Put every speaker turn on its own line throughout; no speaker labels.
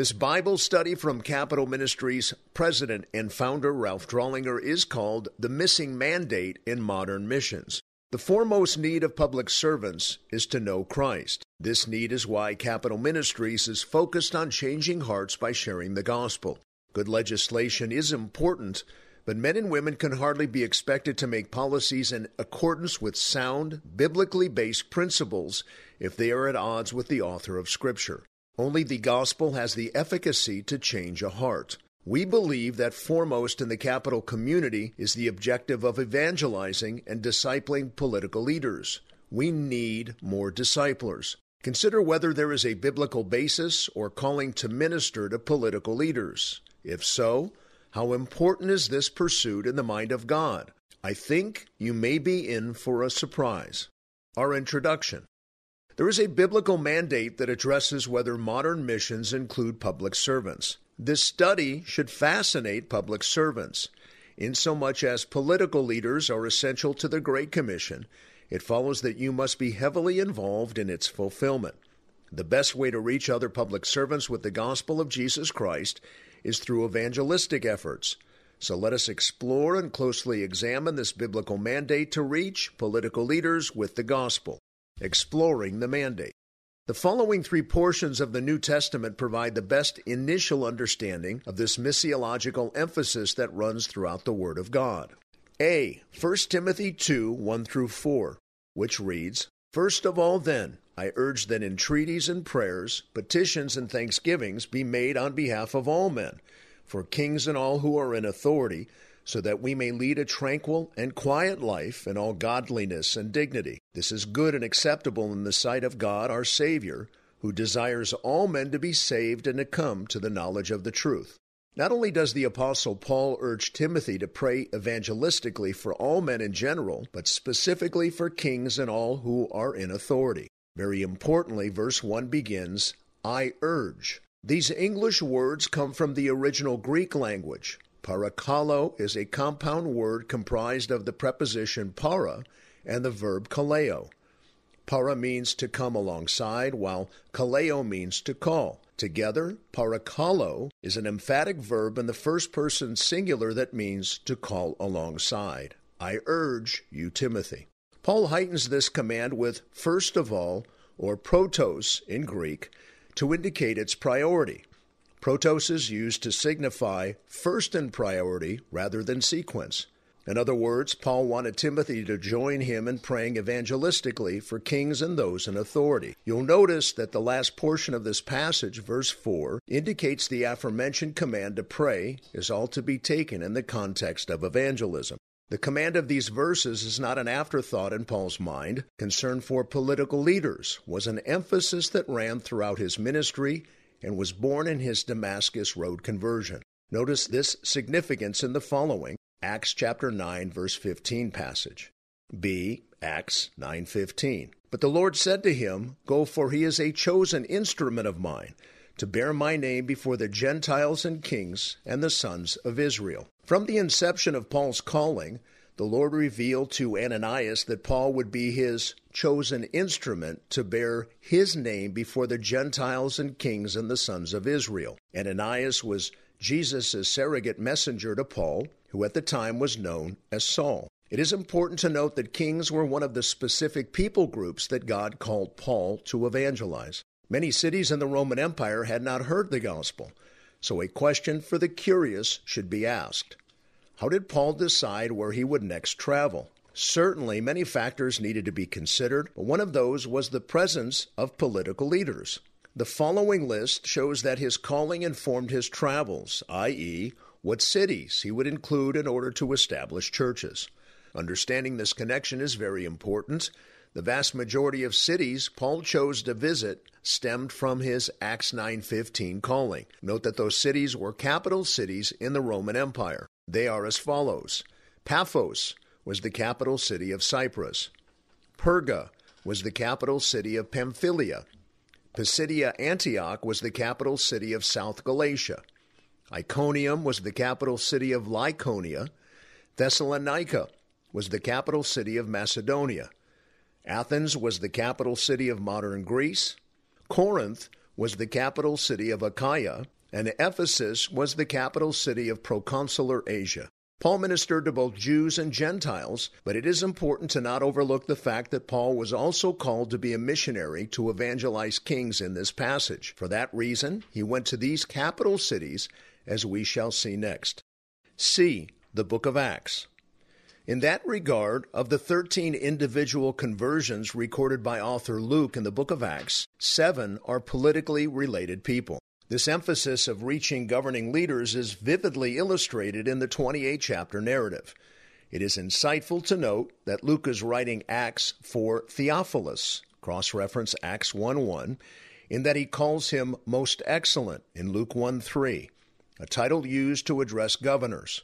This Bible study from Capitol Ministries president and founder Ralph Drollinger is called The Missing Mandate in Modern Missions. The foremost need of public servants is to know Christ. This need is why Capitol Ministries is focused on changing hearts by sharing the gospel. Good legislation is important, but men and women can hardly be expected to make policies in accordance with sound, biblically based principles if they are at odds with the author of Scripture. Only the gospel has the efficacy to change a heart. We believe that foremost in the capital community is the objective of evangelizing and discipling political leaders. We need more disciplers. Consider whether there is a biblical basis or calling to minister to political leaders. If so, how important is this pursuit in the mind of God? I think you may be in for a surprise. Our introduction. There is a biblical mandate that addresses whether modern missions include public servants. This study should fascinate public servants. Insomuch as political leaders are essential to the Great Commission, it follows that you must be heavily involved in its fulfillment. The best way to reach other public servants with the gospel of Jesus Christ is through evangelistic efforts. So let us explore and closely examine this biblical mandate to reach political leaders with the gospel. Exploring the mandate. The following three portions of the New Testament provide the best initial understanding of this missiological emphasis that runs throughout the Word of God. A. 1 Timothy 2 1 through 4, which reads, First of all, then, I urge that entreaties and prayers, petitions and thanksgivings be made on behalf of all men, for kings and all who are in authority, so that we may lead a tranquil and quiet life in all godliness and dignity. This is good and acceptable in the sight of God our Savior, who desires all men to be saved and to come to the knowledge of the truth. Not only does the Apostle Paul urge Timothy to pray evangelistically for all men in general, but specifically for kings and all who are in authority. Very importantly, verse 1 begins, I urge. These English words come from the original Greek language. Parakalo is a compound word comprised of the preposition para and the verb kaleo. Para means to come alongside, while kaleo means to call. Together, parakalo is an emphatic verb in the first person singular that means to call alongside. I urge you, Timothy. Paul heightens this command with first of all, or protos in Greek, to indicate its priority. Protos is used to signify first in priority rather than sequence. In other words, Paul wanted Timothy to join him in praying evangelistically for kings and those in authority. You'll notice that the last portion of this passage, verse 4, indicates the aforementioned command to pray is all to be taken in the context of evangelism. The command of these verses is not an afterthought in Paul's mind. Concern for political leaders was an emphasis that ran throughout his ministry and was born in his Damascus Road conversion. Notice this significance in the following Acts chapter 9 verse 15 passage. B. Acts 9:15. But the Lord said to him, Go for he is a chosen instrument of mine to bear my name before the Gentiles and kings and the sons of Israel. From the inception of Paul's calling, the Lord revealed to Ananias that Paul would be his chosen instrument to bear his name before the Gentiles and kings and the sons of Israel. Ananias was Jesus' surrogate messenger to Paul, who at the time was known as Saul. It is important to note that kings were one of the specific people groups that God called Paul to evangelize. Many cities in the Roman Empire had not heard the gospel, so a question for the curious should be asked how did Paul decide where he would next travel? Certainly, many factors needed to be considered, but one of those was the presence of political leaders. The following list shows that his calling informed his travels, i.e., what cities he would include in order to establish churches. Understanding this connection is very important. The vast majority of cities Paul chose to visit stemmed from his Acts 9:15 calling. Note that those cities were capital cities in the Roman Empire. They are as follows. Paphos was the capital city of Cyprus, Perga was the capital city of Pamphylia, Pisidia Antioch was the capital city of South Galatia, Iconium was the capital city of Lycaonia, Thessalonica was the capital city of Macedonia, Athens was the capital city of modern Greece, Corinth was the capital city of Achaia, and Ephesus was the capital city of proconsular Asia. Paul ministered to both Jews and Gentiles, but it is important to not overlook the fact that Paul was also called to be a missionary to evangelize kings in this passage. For that reason, he went to these capital cities, as we shall see next. C. The Book of Acts. In that regard, of the 13 individual conversions recorded by author Luke in the book of Acts, seven are politically related people. This emphasis of reaching governing leaders is vividly illustrated in the 28 chapter narrative. It is insightful to note that Luke is writing Acts for Theophilus, cross reference Acts 1 1, in that he calls him most excellent in Luke 1 3, a title used to address governors.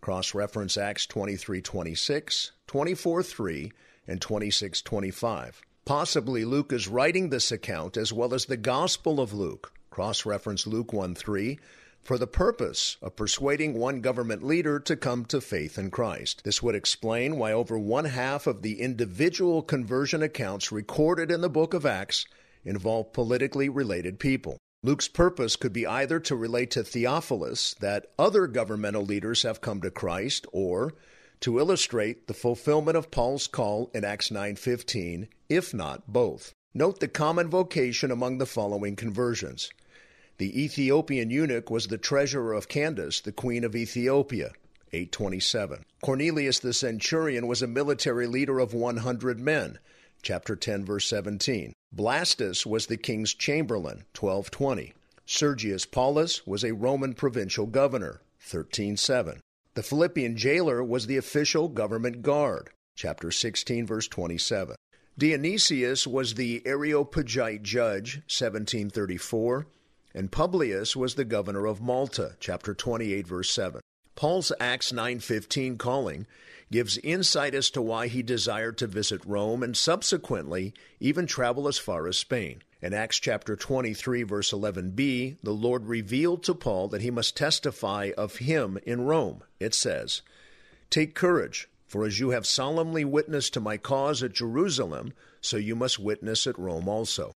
Cross reference Acts 23 26, 24 3, and 26 25. Possibly Luke is writing this account as well as the Gospel of Luke cross reference Luke 1 3, for the purpose of persuading one government leader to come to faith in Christ. This would explain why over one half of the individual conversion accounts recorded in the book of Acts involve politically related people. Luke's purpose could be either to relate to Theophilus that other governmental leaders have come to Christ or to illustrate the fulfillment of Paul's call in Acts 9:15, if not both. Note the common vocation among the following conversions. The Ethiopian eunuch was the treasurer of Candace, the queen of Ethiopia. 827. Cornelius the centurion was a military leader of 100 men. Chapter 10 verse 17. Blastus was the king's chamberlain. 1220. Sergius Paulus was a Roman provincial governor. 13:7. The Philippian jailer was the official government guard. Chapter 16 verse 27. Dionysius was the Areopagite judge. 1734 and Publius was the governor of Malta, chapter 28 verse 7. Paul's Acts 9:15 calling gives insight as to why he desired to visit Rome and subsequently even travel as far as Spain. In Acts chapter 23 verse 11b, the Lord revealed to Paul that he must testify of him in Rome. It says, "Take courage, for as you have solemnly witnessed to my cause at Jerusalem, so you must witness at Rome also."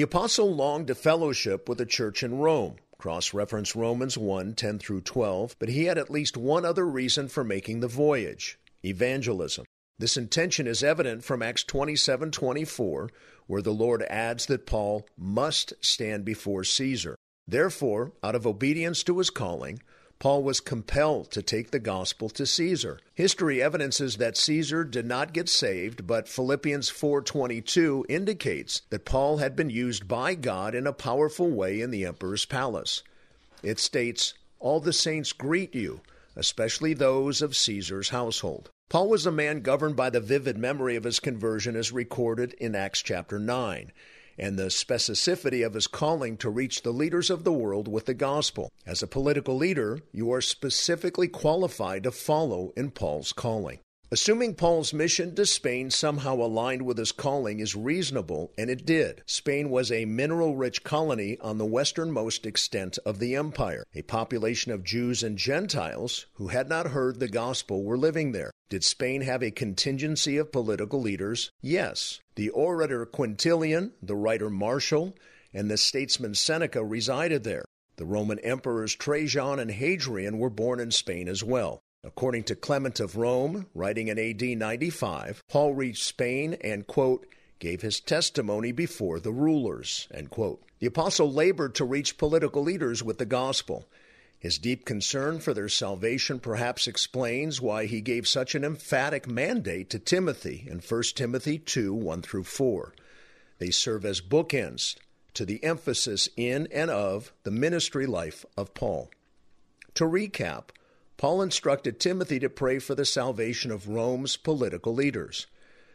The apostle longed to fellowship with the church in Rome. Cross reference Romans 1 10 through 12, but he had at least one other reason for making the voyage evangelism. This intention is evident from Acts 27 24, where the Lord adds that Paul must stand before Caesar. Therefore, out of obedience to his calling, Paul was compelled to take the gospel to Caesar. History evidences that Caesar did not get saved, but Philippians 4:22 indicates that Paul had been used by God in a powerful way in the emperor's palace. It states, "All the saints greet you, especially those of Caesar's household." Paul was a man governed by the vivid memory of his conversion as recorded in Acts chapter 9 and the specificity of his calling to reach the leaders of the world with the gospel. As a political leader, you are specifically qualified to follow in Paul's calling. Assuming Paul's mission to Spain somehow aligned with his calling is reasonable, and it did. Spain was a mineral rich colony on the westernmost extent of the empire. A population of Jews and Gentiles who had not heard the gospel were living there. Did Spain have a contingency of political leaders? Yes. The orator Quintilian, the writer Martial, and the statesman Seneca resided there. The Roman emperors Trajan and Hadrian were born in Spain as well. According to Clement of Rome, writing in AD 95, Paul reached Spain and, quote, gave his testimony before the rulers, The apostle labored to reach political leaders with the gospel. His deep concern for their salvation perhaps explains why he gave such an emphatic mandate to Timothy in 1 Timothy 2 1 through 4. They serve as bookends to the emphasis in and of the ministry life of Paul. To recap, Paul instructed Timothy to pray for the salvation of Rome's political leaders.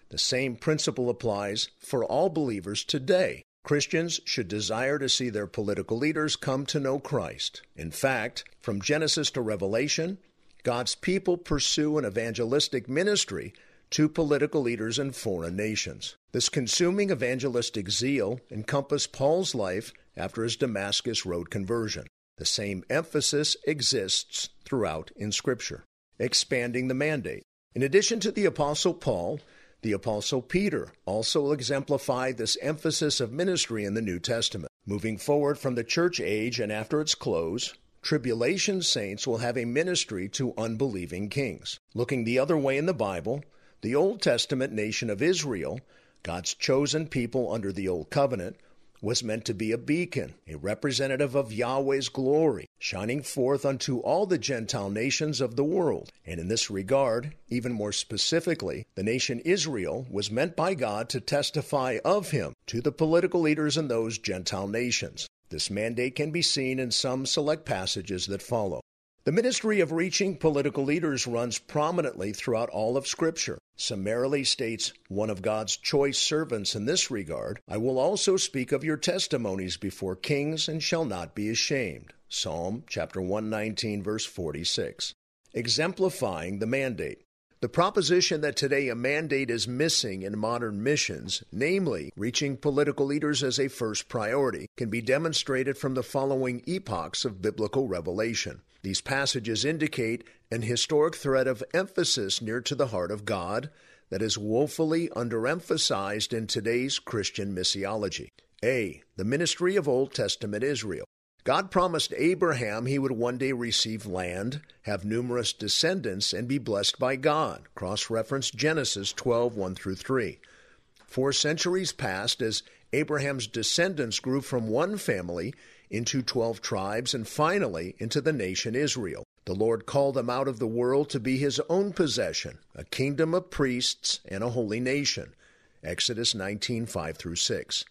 The same principle applies for all believers today. Christians should desire to see their political leaders come to know Christ. In fact, from Genesis to Revelation, God's people pursue an evangelistic ministry to political leaders in foreign nations. This consuming evangelistic zeal encompassed Paul's life after his Damascus Road conversion. The same emphasis exists throughout in Scripture. Expanding the mandate. In addition to the Apostle Paul, the Apostle Peter also exemplified this emphasis of ministry in the New Testament. Moving forward from the church age and after its close, tribulation saints will have a ministry to unbelieving kings. Looking the other way in the Bible, the Old Testament nation of Israel, God's chosen people under the Old Covenant, was meant to be a beacon, a representative of Yahweh's glory, shining forth unto all the Gentile nations of the world. And in this regard, even more specifically, the nation Israel was meant by God to testify of him to the political leaders in those Gentile nations. This mandate can be seen in some select passages that follow. The ministry of reaching political leaders runs prominently throughout all of Scripture. Summarily states one of God's choice servants in this regard I will also speak of your testimonies before kings and shall not be ashamed. Psalm chapter 119, verse 46. Exemplifying the mandate. The proposition that today a mandate is missing in modern missions, namely reaching political leaders as a first priority, can be demonstrated from the following epochs of biblical revelation. These passages indicate an historic thread of emphasis near to the heart of God that is woefully underemphasized in today's Christian missiology. A. The ministry of Old Testament Israel. God promised Abraham he would one day receive land, have numerous descendants, and be blessed by God. Cross reference Genesis 12 1 through 3. Four centuries passed as Abraham's descendants grew from one family into 12 tribes, and finally into the nation Israel. The Lord called them out of the world to be his own possession, a kingdom of priests and a holy nation. Exodus 19 5 through 6.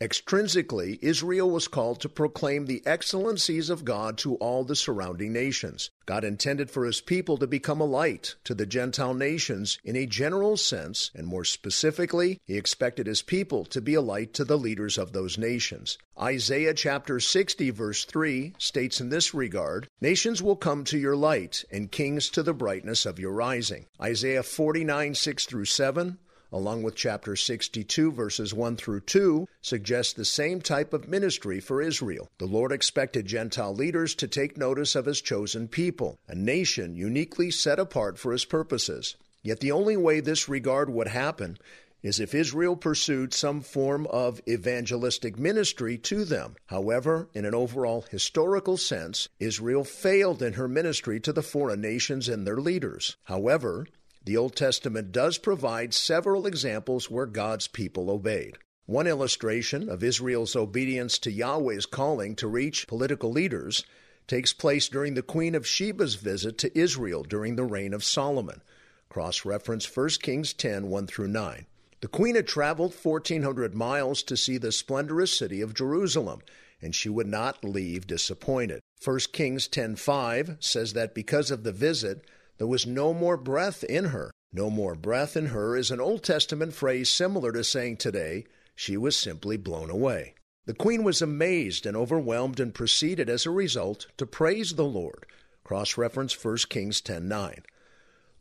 Extrinsically, Israel was called to proclaim the excellencies of God to all the surrounding nations. God intended for his people to become a light to the Gentile nations in a general sense, and more specifically, he expected his people to be a light to the leaders of those nations. Isaiah chapter 60, verse 3 states in this regard Nations will come to your light, and kings to the brightness of your rising. Isaiah 49, 6 through 7 along with chapter 62, verses 1 through 2, suggests the same type of ministry for Israel. The Lord expected Gentile leaders to take notice of his chosen people, a nation uniquely set apart for his purposes. Yet the only way this regard would happen is if Israel pursued some form of evangelistic ministry to them. However, in an overall historical sense, Israel failed in her ministry to the foreign nations and their leaders. However, the Old Testament does provide several examples where God's people obeyed. One illustration of Israel's obedience to Yahweh's calling to reach political leaders takes place during the Queen of Sheba's visit to Israel during the reign of Solomon. Cross reference 1 Kings 10 1 through 9. The queen had traveled 1,400 miles to see the splendorous city of Jerusalem, and she would not leave disappointed. 1 Kings 10:5 says that because of the visit, there was no more breath in her. No more breath in her is an Old Testament phrase similar to saying today, she was simply blown away. The queen was amazed and overwhelmed and proceeded as a result to praise the Lord. Cross reference 1 Kings 10:9.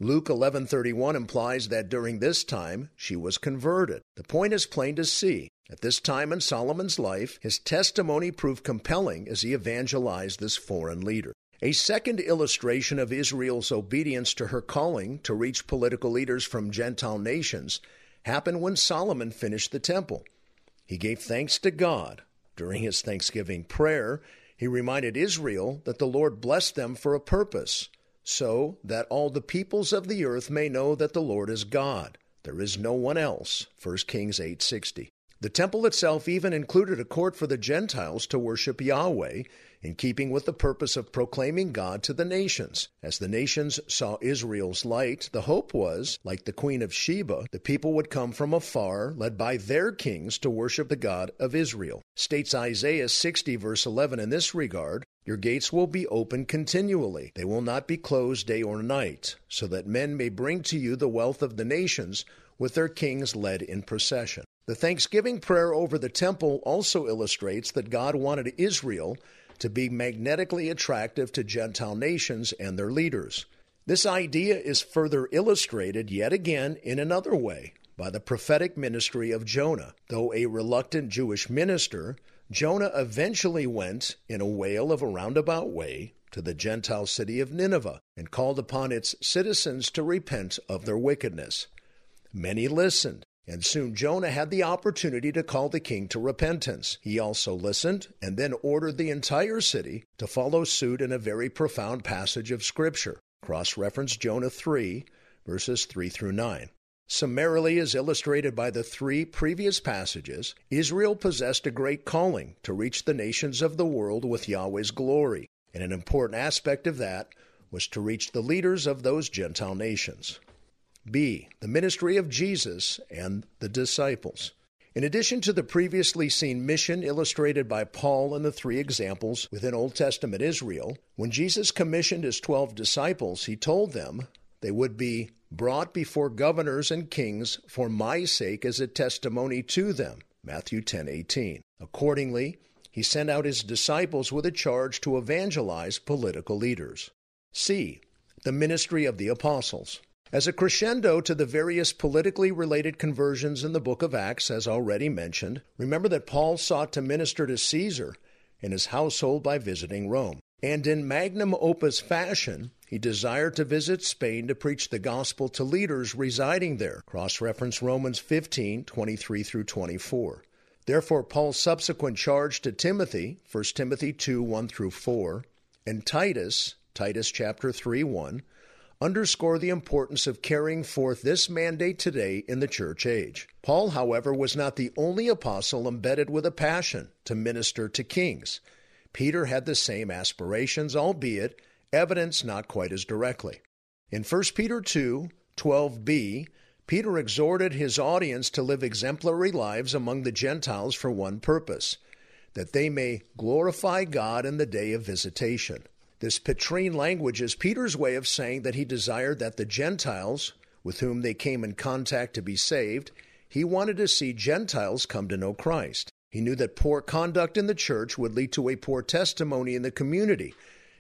Luke 11:31 implies that during this time she was converted. The point is plain to see. At this time in Solomon's life, his testimony proved compelling as he evangelized this foreign leader. A second illustration of Israel's obedience to her calling to reach political leaders from Gentile nations happened when Solomon finished the temple. He gave thanks to God. During his thanksgiving prayer, he reminded Israel that the Lord blessed them for a purpose, so that all the peoples of the earth may know that the Lord is God. There is no one else. 1 Kings 8:60. The temple itself even included a court for the Gentiles to worship Yahweh, in keeping with the purpose of proclaiming God to the nations. As the nations saw Israel's light, the hope was, like the Queen of Sheba, the people would come from afar, led by their kings, to worship the God of Israel. States Isaiah 60, verse 11, in this regard Your gates will be open continually, they will not be closed day or night, so that men may bring to you the wealth of the nations with their kings led in procession. The thanksgiving prayer over the temple also illustrates that God wanted Israel to be magnetically attractive to Gentile nations and their leaders. This idea is further illustrated yet again in another way by the prophetic ministry of Jonah. Though a reluctant Jewish minister, Jonah eventually went, in a whale of a roundabout way, to the Gentile city of Nineveh and called upon its citizens to repent of their wickedness. Many listened, and soon Jonah had the opportunity to call the king to repentance. He also listened and then ordered the entire city to follow suit in a very profound passage of Scripture. Cross reference Jonah 3, verses 3 through 9. Summarily, as illustrated by the three previous passages, Israel possessed a great calling to reach the nations of the world with Yahweh's glory, and an important aspect of that was to reach the leaders of those Gentile nations. B. The ministry of Jesus and the disciples. In addition to the previously seen mission illustrated by Paul in the three examples within Old Testament Israel, when Jesus commissioned his twelve disciples, he told them they would be brought before governors and kings for my sake as a testimony to them. Matthew 10:18. Accordingly, he sent out his disciples with a charge to evangelize political leaders. C. The ministry of the apostles. As a crescendo to the various politically related conversions in the book of Acts, as already mentioned, remember that Paul sought to minister to Caesar and his household by visiting Rome. And in magnum opus fashion, he desired to visit Spain to preach the gospel to leaders residing there. Cross reference Romans 15 23 through 24. Therefore, Paul's subsequent charge to Timothy, 1 Timothy 2 1 through 4, and Titus, Titus chapter 3 1, underscore the importance of carrying forth this mandate today in the church age. Paul, however, was not the only apostle embedded with a passion to minister to kings. Peter had the same aspirations, albeit evidence not quite as directly. In 1 Peter 2 12b, Peter exhorted his audience to live exemplary lives among the Gentiles for one purpose that they may glorify God in the day of visitation. This Petrine language is Peter's way of saying that he desired that the Gentiles, with whom they came in contact to be saved, he wanted to see Gentiles come to know Christ. He knew that poor conduct in the church would lead to a poor testimony in the community,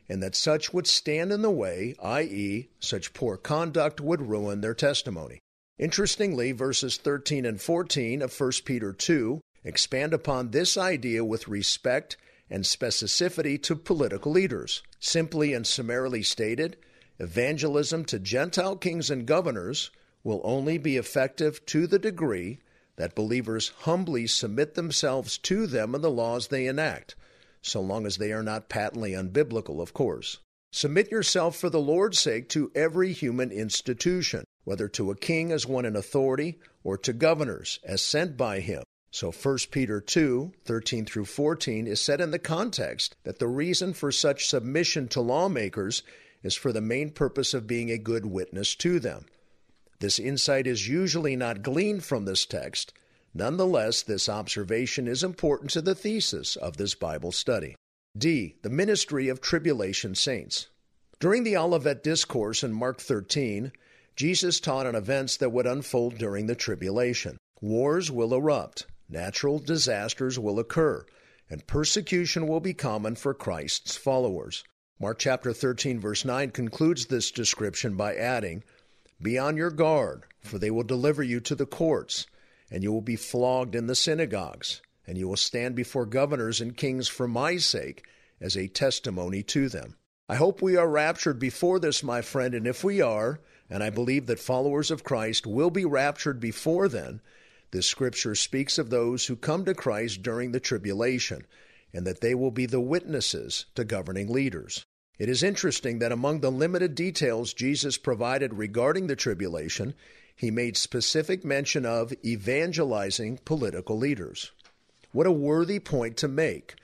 and that such would stand in the way, i.e., such poor conduct would ruin their testimony. Interestingly, verses 13 and 14 of 1 Peter 2 expand upon this idea with respect and specificity to political leaders. Simply and summarily stated, evangelism to Gentile kings and governors will only be effective to the degree that believers humbly submit themselves to them and the laws they enact so long as they are not patently unbiblical, of course. Submit yourself for the Lord's sake to every human institution, whether to a king as one in authority or to governors as sent by him. So 1 Peter 2, 13 through 14 is set in the context that the reason for such submission to lawmakers is for the main purpose of being a good witness to them. This insight is usually not gleaned from this text, Nonetheless, this observation is important to the thesis of this Bible study. D. The ministry of tribulation saints. During the Olivet Discourse in Mark 13, Jesus taught on events that would unfold during the tribulation. Wars will erupt, natural disasters will occur, and persecution will be common for Christ's followers. Mark chapter 13 verse 9 concludes this description by adding, "Be on your guard, for they will deliver you to the courts." and you will be flogged in the synagogues, and you will stand before governors and kings for my sake as a testimony to them. I hope we are raptured before this, my friend, and if we are, and I believe that followers of Christ will be raptured before then, this scripture speaks of those who come to Christ during the tribulation, and that they will be the witnesses to governing leaders. It is interesting that among the limited details Jesus provided regarding the tribulation he made specific mention of evangelizing political leaders. What a worthy point to make.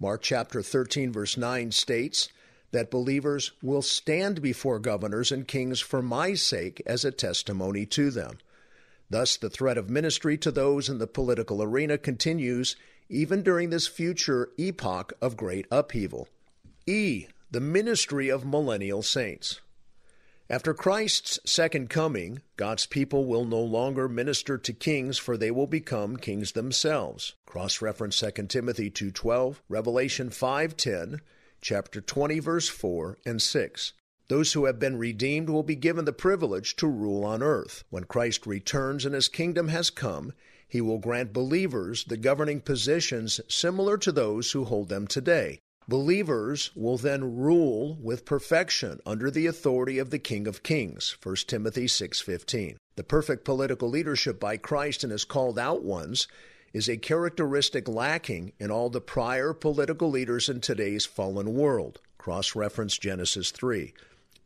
Mark chapter 13, verse 9 states that believers will stand before governors and kings for my sake as a testimony to them. Thus, the threat of ministry to those in the political arena continues even during this future epoch of great upheaval. E. The ministry of millennial saints. After Christ's second coming, God's people will no longer minister to kings for they will become kings themselves. Cross reference 2 Timothy 2:12, Revelation 5:10, chapter 20 verse 4 and 6. Those who have been redeemed will be given the privilege to rule on earth. When Christ returns and his kingdom has come, he will grant believers the governing positions similar to those who hold them today. Believers will then rule with perfection under the authority of the King of Kings, 1 Timothy 6:15. The perfect political leadership by Christ and his called out ones is a characteristic lacking in all the prior political leaders in today's fallen world. Cross reference Genesis 3.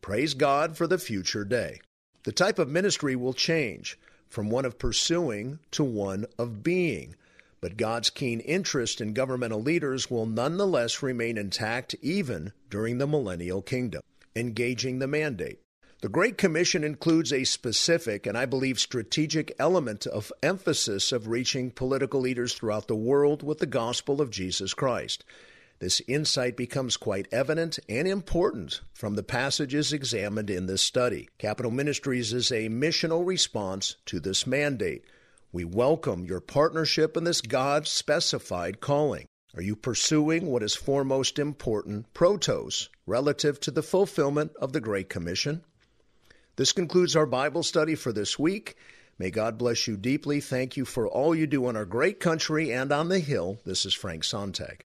Praise God for the future day. The type of ministry will change from one of pursuing to one of being, but God's keen interest in governmental leaders will nonetheless remain intact even during the millennial kingdom. Engaging the mandate. The Great Commission includes a specific and I believe strategic element of emphasis of reaching political leaders throughout the world with the gospel of Jesus Christ. This insight becomes quite evident and important from the passages examined in this study. Capitol Ministries is a missional response to this mandate. We welcome your partnership in this God specified calling. Are you pursuing what is foremost important, protos, relative to the fulfillment of the Great Commission? This concludes our Bible study for this week. May God bless you deeply. Thank you for all you do in our great country and on the Hill. This is Frank Sontag.